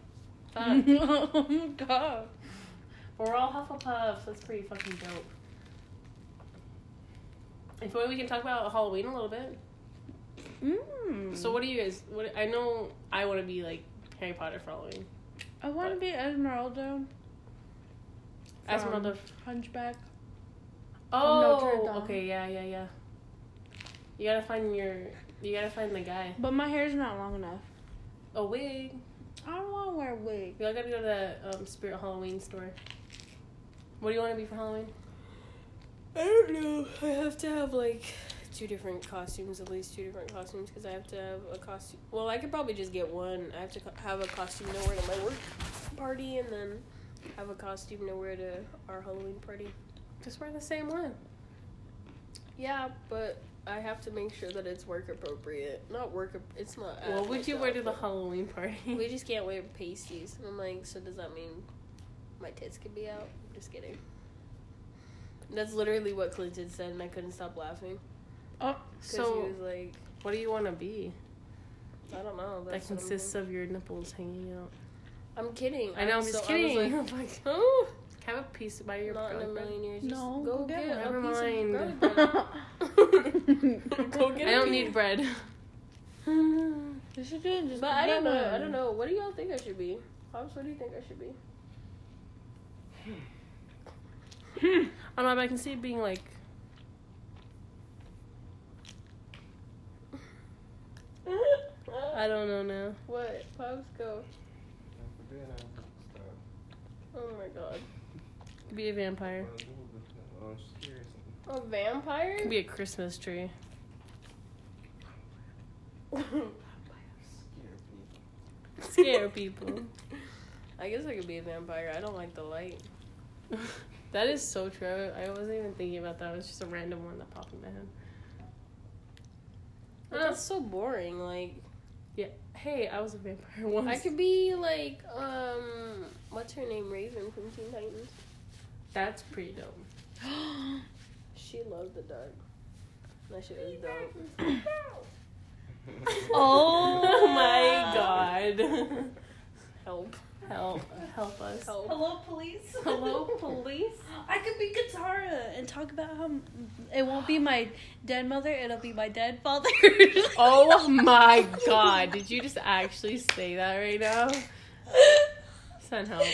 Speaker 1: (laughs)
Speaker 2: Oh my god.
Speaker 1: But we're all Hufflepuffs. That's pretty fucking dope. If you we can talk about Halloween a little bit.
Speaker 2: Mm.
Speaker 1: So, what do you guys? What I know, I want to be like Harry Potter for Halloween.
Speaker 2: I want to be Esmeralda.
Speaker 1: Esmeralda.
Speaker 2: Hunchback.
Speaker 1: Oh, okay, yeah, yeah, yeah. You gotta find your. You gotta find the guy.
Speaker 2: But my hair's not long enough.
Speaker 1: A wig.
Speaker 2: I don't want to wear a wig.
Speaker 1: We all gotta go to the um, Spirit Halloween store. What do you want to be for Halloween?
Speaker 3: I don't know. I have to have like two different costumes, at least two different costumes, because I have to have a costume. Well, I could probably just get one. I have to co- have a costume to wear to my work party, and then have a costume to wear to our Halloween party.
Speaker 1: Just wear the same one.
Speaker 3: Yeah, but I have to make sure that it's work appropriate. Not work. It's not.
Speaker 1: What
Speaker 3: my
Speaker 1: would you wear to the Halloween party?
Speaker 3: We just can't wear (laughs) pasties. And I'm like, so does that mean my tits could be out? Just kidding. That's literally what Clinton said, and I couldn't stop laughing.
Speaker 2: Oh,
Speaker 3: Because
Speaker 1: So,
Speaker 3: he was like,
Speaker 1: what do you want to be?
Speaker 3: I don't know.
Speaker 1: That
Speaker 3: That's what
Speaker 1: consists of your nipples hanging out.
Speaker 3: I'm kidding.
Speaker 1: I know, I'm
Speaker 3: so
Speaker 1: just
Speaker 3: I was
Speaker 1: kidding. (laughs) I'm like, oh, have a piece by your
Speaker 3: not in a million years. Just
Speaker 2: No,
Speaker 3: go,
Speaker 2: go get
Speaker 3: get,
Speaker 1: one.
Speaker 3: a
Speaker 1: Never
Speaker 3: piece
Speaker 1: mind. (laughs)
Speaker 3: of garlic bread. go get
Speaker 1: I
Speaker 3: a
Speaker 1: don't need bread. (laughs)
Speaker 2: you should do it. Just
Speaker 3: But I don't know.
Speaker 2: one.
Speaker 3: I don't know. What do y'all think I should be? Pops, what do you think I should be?
Speaker 1: I don't know, but I can see it being like. (laughs) I don't know now.
Speaker 3: What? Pops, go. Oh my god.
Speaker 1: Be a vampire.
Speaker 3: A vampire?
Speaker 1: Could be a Christmas tree. Scare people.
Speaker 3: I guess I could be a vampire. I don't like the light. (laughs)
Speaker 1: that is so true. I wasn't even thinking about that. It was just a random one that popped in my head.
Speaker 3: But that's so boring. Like, yeah.
Speaker 1: Hey, I was a vampire (laughs) once.
Speaker 3: I could be like, um, what's her name? Raven from Teen Titans.
Speaker 1: That's pretty dope. (gasps) (gasps)
Speaker 3: She loved the dog. That shit was dope. (laughs)
Speaker 1: Oh (laughs) my god.
Speaker 3: Help.
Speaker 1: Help. Help us.
Speaker 3: Help.
Speaker 2: Hello, police.
Speaker 1: Hello, (laughs) police.
Speaker 2: I could be Katara and talk about how it won't be my dead mother, it'll be my dead father.
Speaker 1: Oh my god. Did you just actually say that right now? Send help.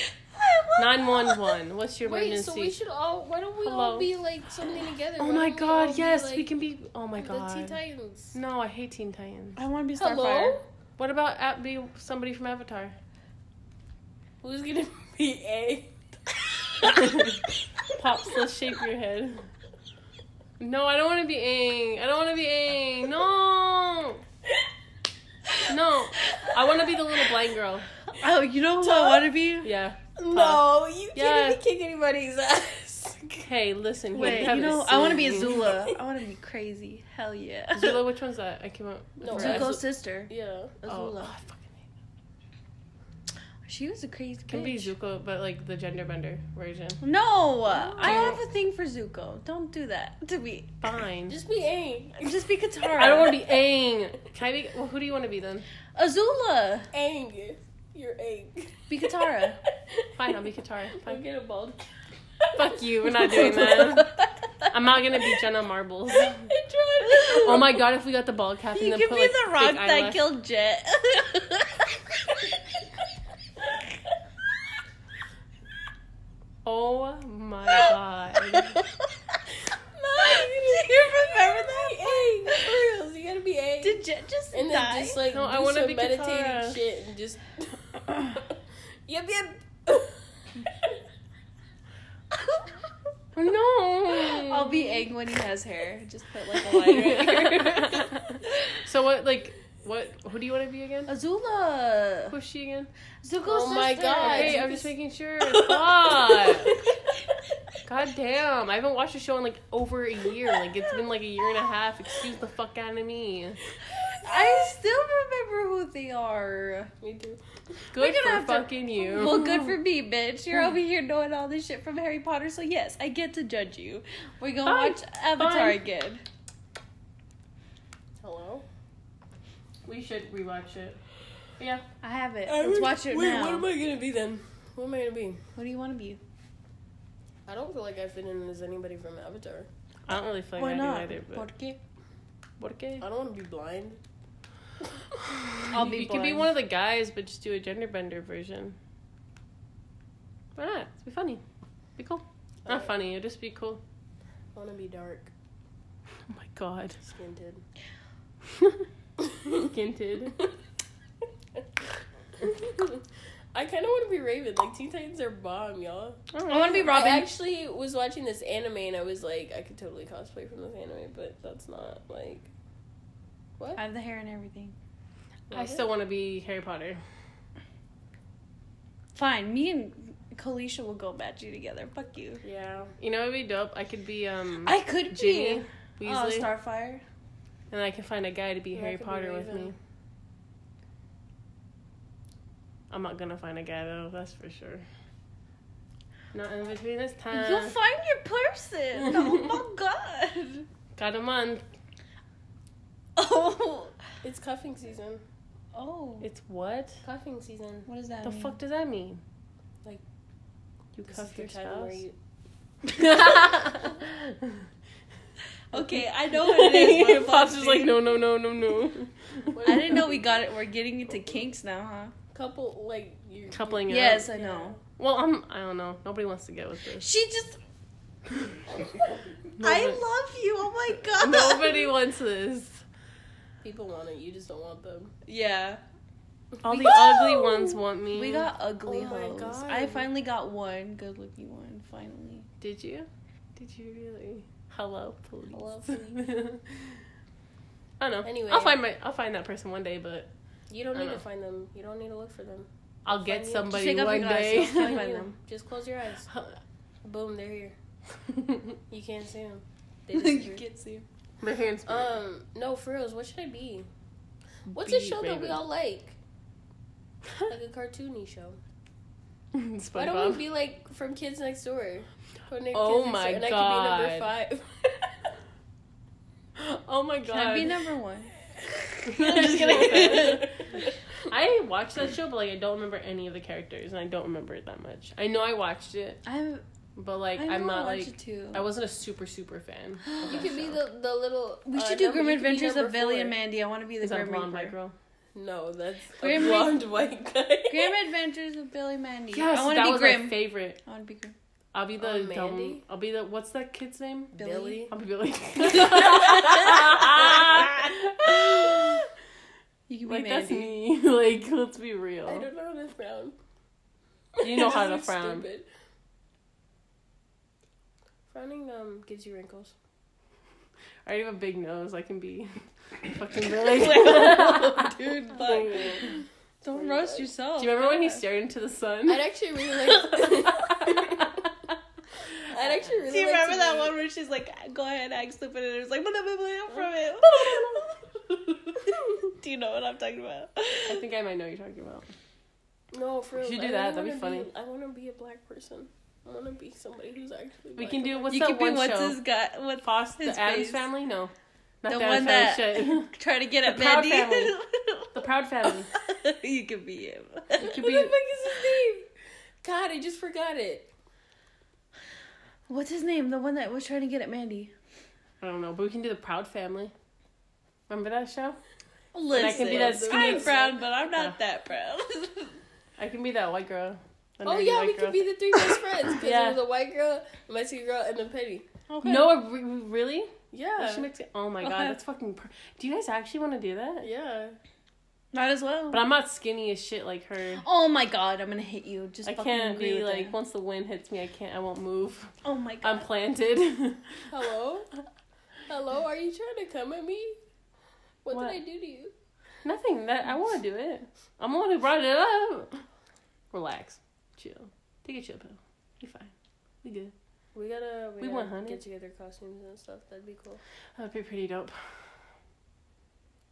Speaker 1: (laughs) 911. What's your
Speaker 3: Wait,
Speaker 1: emergency?
Speaker 3: so we should all, why don't we
Speaker 1: Hello?
Speaker 3: all be like something together?
Speaker 1: oh
Speaker 3: Why
Speaker 1: my
Speaker 3: don't we
Speaker 1: god, yes,
Speaker 3: like,
Speaker 1: we can be. Oh my god.
Speaker 3: The Teen
Speaker 1: god.
Speaker 3: Titans.
Speaker 1: No, I hate Teen Titans.
Speaker 2: I want to be Starfire.
Speaker 3: Hello?
Speaker 1: What about at be somebody from Avatar?
Speaker 3: Who's gonna (laughs) be A? (laughs)
Speaker 1: Pops, let's shape your head. No, I don't want to be Aang. I don't want to be Aang. No. No. I want to be the little blind girl.
Speaker 2: Oh, you know who I want to be?
Speaker 1: Yeah.
Speaker 3: No, you
Speaker 1: Yeah.
Speaker 3: can't even kick anybody's ass. Yes.
Speaker 1: Okay, listen.
Speaker 2: Wait, you know, I want to be a. Zula. (laughs) I want to be crazy. Hell yeah.
Speaker 1: Zula, which one's that? I came up.
Speaker 3: No,
Speaker 2: Zuko's sister,
Speaker 3: Yeah.
Speaker 1: Oh,
Speaker 2: Azula.
Speaker 1: oh, I fucking hate
Speaker 2: She was a crazy
Speaker 1: it. Can be. Zuko, but like the gender bender version.
Speaker 2: No, I
Speaker 1: oh.
Speaker 2: have a thing for Zuko. Don't do that to me.
Speaker 1: Fine.
Speaker 3: Just be Aang.
Speaker 2: Just be (laughs) Katara.
Speaker 1: I don't want to be Aang. Can I be? Well, who do you want to be then?
Speaker 2: Azula.
Speaker 3: Aang. You're.
Speaker 2: Be Katara. (laughs)
Speaker 1: Fine, I'll be Katara.
Speaker 3: I'll
Speaker 1: Fine.
Speaker 3: get a bald.
Speaker 1: Fuck you. We're not doing that. I'm not gonna be Jenna Marbles. (laughs) Oh my god, if we got the ball cap
Speaker 2: You
Speaker 1: put
Speaker 2: be
Speaker 1: like
Speaker 2: the rock that
Speaker 1: eyelash-
Speaker 2: killed Jet. (laughs)
Speaker 1: Oh my god.
Speaker 2: Do you remember that?
Speaker 3: Aang. For reals, you gotta be Aang.
Speaker 2: Did Jet just
Speaker 3: and then
Speaker 2: die?
Speaker 3: just like
Speaker 1: No,
Speaker 3: do
Speaker 1: I wanna
Speaker 3: some
Speaker 1: be
Speaker 3: meditating
Speaker 1: Katara.
Speaker 3: shit and just. yep, yep.
Speaker 1: Oh no.
Speaker 2: I'll be Aang when he has hair. Just put like a (laughs) line right here.
Speaker 1: so what? Like what? Who do you want to be again?
Speaker 2: Azula.
Speaker 1: Who's she again?
Speaker 2: Zuko's
Speaker 3: Oh my. God.
Speaker 1: Hey, I'm just making sure. (laughs) Fuck. God damn! I haven't watched the show in like over a year. Like it's been like a year and a half. Excuse the fuck out of me.
Speaker 2: I still remember who they are.
Speaker 3: Me too.
Speaker 1: Good for
Speaker 2: have to-
Speaker 1: fucking you.
Speaker 2: Well, good for me, bitch. You're over (laughs) here knowing all this shit from Harry Potter, so yes, I get to judge you. We're gonna
Speaker 1: Fine.
Speaker 2: watch Avatar
Speaker 1: Fine.
Speaker 2: again.
Speaker 3: Hello.
Speaker 1: We should rewatch it. Yeah.
Speaker 2: I have it. Let's watch it
Speaker 3: Wait,
Speaker 2: now.
Speaker 3: what am I gonna be then? What am I gonna be?
Speaker 2: What do you want to be?
Speaker 3: I don't feel like I fit in as anybody from Avatar.
Speaker 1: I don't really feel like
Speaker 2: Why
Speaker 1: I
Speaker 2: not?
Speaker 1: do either. But
Speaker 2: ¿Por qué?
Speaker 1: what okay?
Speaker 3: I don't want to be blind. (laughs)
Speaker 2: I'll be
Speaker 1: You could be one of the guys, but just do a gender bender version. Why not? It'd be funny. Be cool. Not
Speaker 3: Alright.
Speaker 1: funny. It'd just be cool.
Speaker 3: I want to be dark,
Speaker 1: Oh my god.
Speaker 3: skinted. (laughs)
Speaker 1: Skinted. (laughs)
Speaker 3: I kind of want to be Raven. Like Teen Titans are bomb, y'all.
Speaker 2: I want to be Robin.
Speaker 3: I actually was watching this anime and I was like, I could totally cosplay from this anime, but that's not like. What?
Speaker 2: I have the hair and everything.
Speaker 1: I still want to be Harry Potter.
Speaker 2: Fine, me and Kalisha will go matchy together. Fuck you.
Speaker 3: Yeah.
Speaker 1: You know, it'd be dope. I could be um
Speaker 2: I could
Speaker 1: Ginny
Speaker 2: be.
Speaker 1: Weasley,
Speaker 2: Oh, Starfire.
Speaker 1: and I can find a guy to be
Speaker 3: Yeah,
Speaker 1: Harry
Speaker 3: could be
Speaker 1: Potter with me. I'm not gonna find a guy though. That's for sure. Not in between this time.
Speaker 2: You'll find your person. (laughs) oh my god.
Speaker 1: Got a month.
Speaker 2: Oh.
Speaker 3: It's cuffing season.
Speaker 2: Oh.
Speaker 1: It's what?
Speaker 3: Cuffing season.
Speaker 2: What does that
Speaker 1: The
Speaker 2: mean?
Speaker 1: fuck does that mean?
Speaker 3: Like,
Speaker 1: you
Speaker 3: This
Speaker 1: cuff your
Speaker 3: the time where
Speaker 1: spouse.
Speaker 3: you.
Speaker 2: Okay, I know what it is. (laughs) What
Speaker 1: Pops
Speaker 2: about
Speaker 1: is like, no, no, no, no, no.
Speaker 2: I didn't know we (laughs) got it. We're getting into kinks now, huh?
Speaker 3: Couple like you.
Speaker 1: Coupling it
Speaker 2: Yes,
Speaker 1: up.
Speaker 2: I know.
Speaker 1: Well, I'm. I don't know. Nobody wants to get with this.
Speaker 2: She just. (laughs) I love you. Oh my god.
Speaker 1: Nobody wants this.
Speaker 3: People want it. You just don't want them.
Speaker 2: Yeah.
Speaker 1: All the
Speaker 2: Woo!
Speaker 1: ugly ones want me.
Speaker 2: We got ugly
Speaker 3: Oh my
Speaker 2: hoes.
Speaker 3: God.
Speaker 2: I finally got one good looking one. Finally.
Speaker 1: Did you? Did you really? Hello, police.
Speaker 2: Hello, please. (laughs)
Speaker 1: I don't know.
Speaker 3: Anyway.
Speaker 1: I'll find my. I'll find that person one day, but
Speaker 3: You don't
Speaker 1: I
Speaker 3: need
Speaker 1: know.
Speaker 3: to find them. You don't need to look for them.
Speaker 1: I'll
Speaker 3: Find
Speaker 1: get
Speaker 3: you.
Speaker 1: somebody
Speaker 2: Just
Speaker 1: one day.
Speaker 2: glasses.
Speaker 3: Find (laughs)
Speaker 2: find them.
Speaker 3: Just close your eyes. Boom, they're here. (laughs) You can't see them. They (laughs)
Speaker 2: you
Speaker 3: disappeared.
Speaker 2: can't see him.
Speaker 1: My hands.
Speaker 3: Um, no, for reals, what should I be? What's a
Speaker 1: Be
Speaker 3: show that we all like? Like a cartoony show. Why don't
Speaker 1: SpongeBob.
Speaker 3: we be like from Kids Next Door? Codename
Speaker 1: Oh
Speaker 3: Kids Next
Speaker 1: my
Speaker 3: Door, and I
Speaker 1: God.
Speaker 3: could be number five.
Speaker 1: Oh my god.
Speaker 2: Can I be number one?
Speaker 1: Just kidding. I watched that show, but like I don't remember any of the characters, and I don't remember it that much. I know I watched it,
Speaker 2: I'm.
Speaker 1: but like
Speaker 2: I
Speaker 1: I'm not like
Speaker 2: it too.
Speaker 1: I wasn't a super super fan. (gasps)
Speaker 3: You
Speaker 1: that
Speaker 3: could be the the little.
Speaker 2: we
Speaker 3: uh,
Speaker 2: should do
Speaker 3: number-
Speaker 2: Grim
Speaker 3: you could be
Speaker 2: Adventures of Billy and Mandy. I want to be the
Speaker 1: Is
Speaker 2: Grim
Speaker 1: blonde white girl?
Speaker 3: No, that's
Speaker 2: Grim
Speaker 3: a blonde white guy.
Speaker 2: Grim Adventures of Billy Mandy.
Speaker 1: Yes,
Speaker 2: I want
Speaker 1: that
Speaker 2: to be
Speaker 1: was
Speaker 2: Grim.
Speaker 1: my favorite.
Speaker 2: I want to be Grim.
Speaker 1: I'll be the
Speaker 3: Oh,
Speaker 1: dumb.
Speaker 3: Mandy?
Speaker 1: I'll be the what's that kid's name?
Speaker 2: Billy.
Speaker 1: I'll be Billy. (laughs) (laughs) (laughs)
Speaker 2: You can be
Speaker 1: like
Speaker 2: Mandy.
Speaker 1: that's me. like let's be real.
Speaker 3: I don't know how to frown.
Speaker 1: You know how to frown.
Speaker 3: stupid. Frowning um gives you wrinkles.
Speaker 1: I already have a big nose. I can be fucking Billy.
Speaker 2: Dude, fuck. Don't roast yourself.
Speaker 1: Do you remember when he stared into the sun?
Speaker 3: I'd actually really like. I'd actually really
Speaker 2: Do you
Speaker 3: like
Speaker 2: remember
Speaker 3: to
Speaker 2: that
Speaker 3: be-
Speaker 2: one where she's like, "Go ahead, act stupid," and it was like, "Blah, blah, blah, blah," from it. Do you know what I'm talking about?
Speaker 1: I think I might know what you're talking about.
Speaker 3: No, for real.
Speaker 1: should do
Speaker 3: I
Speaker 1: that, that'd be
Speaker 3: wanna
Speaker 1: funny.
Speaker 3: I want to be a black person. I want to be somebody who's actually.
Speaker 1: We
Speaker 3: black
Speaker 1: can do
Speaker 3: and
Speaker 1: what's
Speaker 2: you
Speaker 1: that
Speaker 2: could be
Speaker 1: one
Speaker 2: what's
Speaker 1: show?
Speaker 2: his guy? What
Speaker 1: Foss,
Speaker 2: his
Speaker 1: the
Speaker 2: Addams.
Speaker 1: Family? No, not
Speaker 2: the
Speaker 1: the,
Speaker 2: one that
Speaker 1: Family. Shit. (laughs)
Speaker 2: trying to get at
Speaker 1: The Proud
Speaker 2: Mandy.
Speaker 1: Family. (laughs) the Proud Family. (laughs)
Speaker 2: you could be him.
Speaker 1: You
Speaker 3: What
Speaker 1: could
Speaker 3: the
Speaker 1: be.
Speaker 3: fuck is his name? God, I just forgot it.
Speaker 2: What's his name? The one that was trying to get at Mandy.
Speaker 1: I don't know, but we can do the Proud Family. Remember that show?
Speaker 2: Listen,
Speaker 1: I can be that skinny-
Speaker 2: I'm proud, but I'm not
Speaker 1: Yeah.
Speaker 2: that proud. (laughs)
Speaker 1: I can be that white girl.
Speaker 3: Oh yeah, we
Speaker 1: girl.
Speaker 3: could be the three best (laughs) friends because
Speaker 1: Yeah.
Speaker 3: there was a white girl, a Mexican girl, and a Penny.
Speaker 2: okay.
Speaker 1: No, re- really?
Speaker 3: Yeah.
Speaker 1: We should mix it. Oh my god,
Speaker 2: Okay.
Speaker 1: that's fucking. Per- do you guys actually want to do that?
Speaker 3: yeah.
Speaker 2: Might as well.
Speaker 1: But I'm not skinny as shit like her.
Speaker 2: oh my god, I'm gonna hit you. Just
Speaker 1: I
Speaker 2: fucking
Speaker 1: can't
Speaker 2: agree
Speaker 1: be
Speaker 2: with
Speaker 1: like
Speaker 2: that.
Speaker 1: once the wind hits me, I can't. I won't move.
Speaker 2: Oh my god.
Speaker 1: I'm planted. (laughs)
Speaker 3: Hello. Hello. Are you trying to come at me? What,
Speaker 1: What?
Speaker 3: did I do to you?
Speaker 1: Nothing. That I want to do it. I'm the one who brought it up. Relax, chill. Take a chill pill. Be fine. We good.
Speaker 3: We gotta. We,
Speaker 1: We
Speaker 3: gotta get together costumes and stuff. That'd be cool.
Speaker 1: That'd be pretty dope.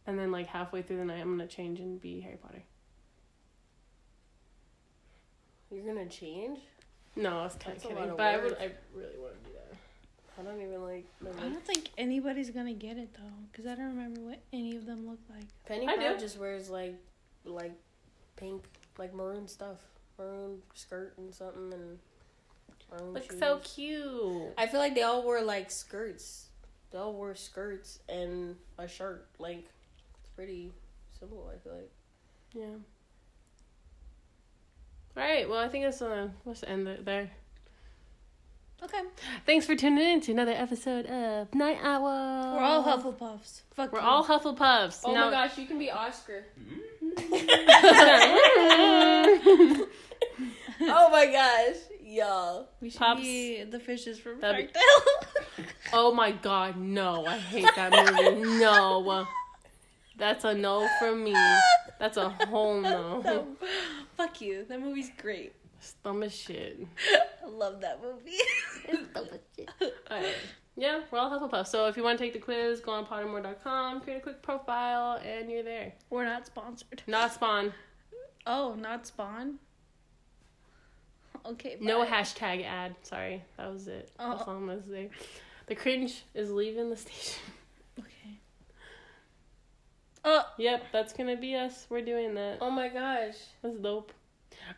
Speaker 1: And then like halfway through the night, I'm gonna change and be Harry Potter.
Speaker 3: You're gonna change?
Speaker 1: No, I was kind of kidding, but I would. I really want to do that.
Speaker 3: I don't even like.
Speaker 2: I don't think anybody's gonna get it though, because I don't remember what any of them look like.
Speaker 3: Penny
Speaker 1: I
Speaker 3: Proud just wears like, like, pink, like maroon stuff, maroon skirt and something, and maroon
Speaker 1: Look
Speaker 3: shoes.
Speaker 1: so cute.
Speaker 3: I feel like they all wore like skirts. They all wore skirts and a shirt. Like, it's pretty simple. I feel like.
Speaker 1: Yeah. All right. Well, I think that's uh, let's end it there.
Speaker 2: Okay.
Speaker 1: Thanks for tuning in to another episode of Night Owl.
Speaker 2: We're all Hufflepuffs. Fuck
Speaker 1: We're
Speaker 2: you.
Speaker 1: all Hufflepuffs.
Speaker 3: Oh
Speaker 1: Now-
Speaker 3: my gosh, you can be Oscar.
Speaker 1: oh (laughs)
Speaker 3: oh my gosh, y'all.
Speaker 2: We should
Speaker 1: Pops.
Speaker 2: be the fishes from
Speaker 1: That'd
Speaker 2: Shark Tale. (laughs) (laughs)
Speaker 1: Oh my god, no. I hate that movie. No. That's a no from me. That's a whole no. no.
Speaker 2: Fuck you. That movie's great.
Speaker 1: As shit.
Speaker 2: I love that movie. Stomach shit.
Speaker 1: Alright. Yeah, we're all Hufflepuff. So if you want to take the quiz, go on pottermore.com, create a quick profile, and you're there.
Speaker 2: We're not sponsored.
Speaker 1: Not spawn.
Speaker 2: Oh, not Spawn? Okay.
Speaker 1: No hashtag ad. Sorry. That was it. Oh. That's
Speaker 2: Oh.
Speaker 1: all I'm gonna say. The cringe is leaving the station.
Speaker 2: Okay. Oh, (laughs)
Speaker 1: Yep, that's gonna be us. We're doing that.
Speaker 3: Oh my gosh.
Speaker 1: That's dope.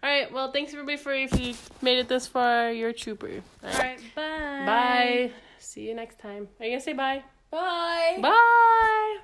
Speaker 1: Alright, well thanks everybody for if you made it this far, you're a trooper. All
Speaker 2: all right. Bye.
Speaker 1: Bye. See you next time. Are you gonna say bye?
Speaker 3: Bye.
Speaker 1: Bye.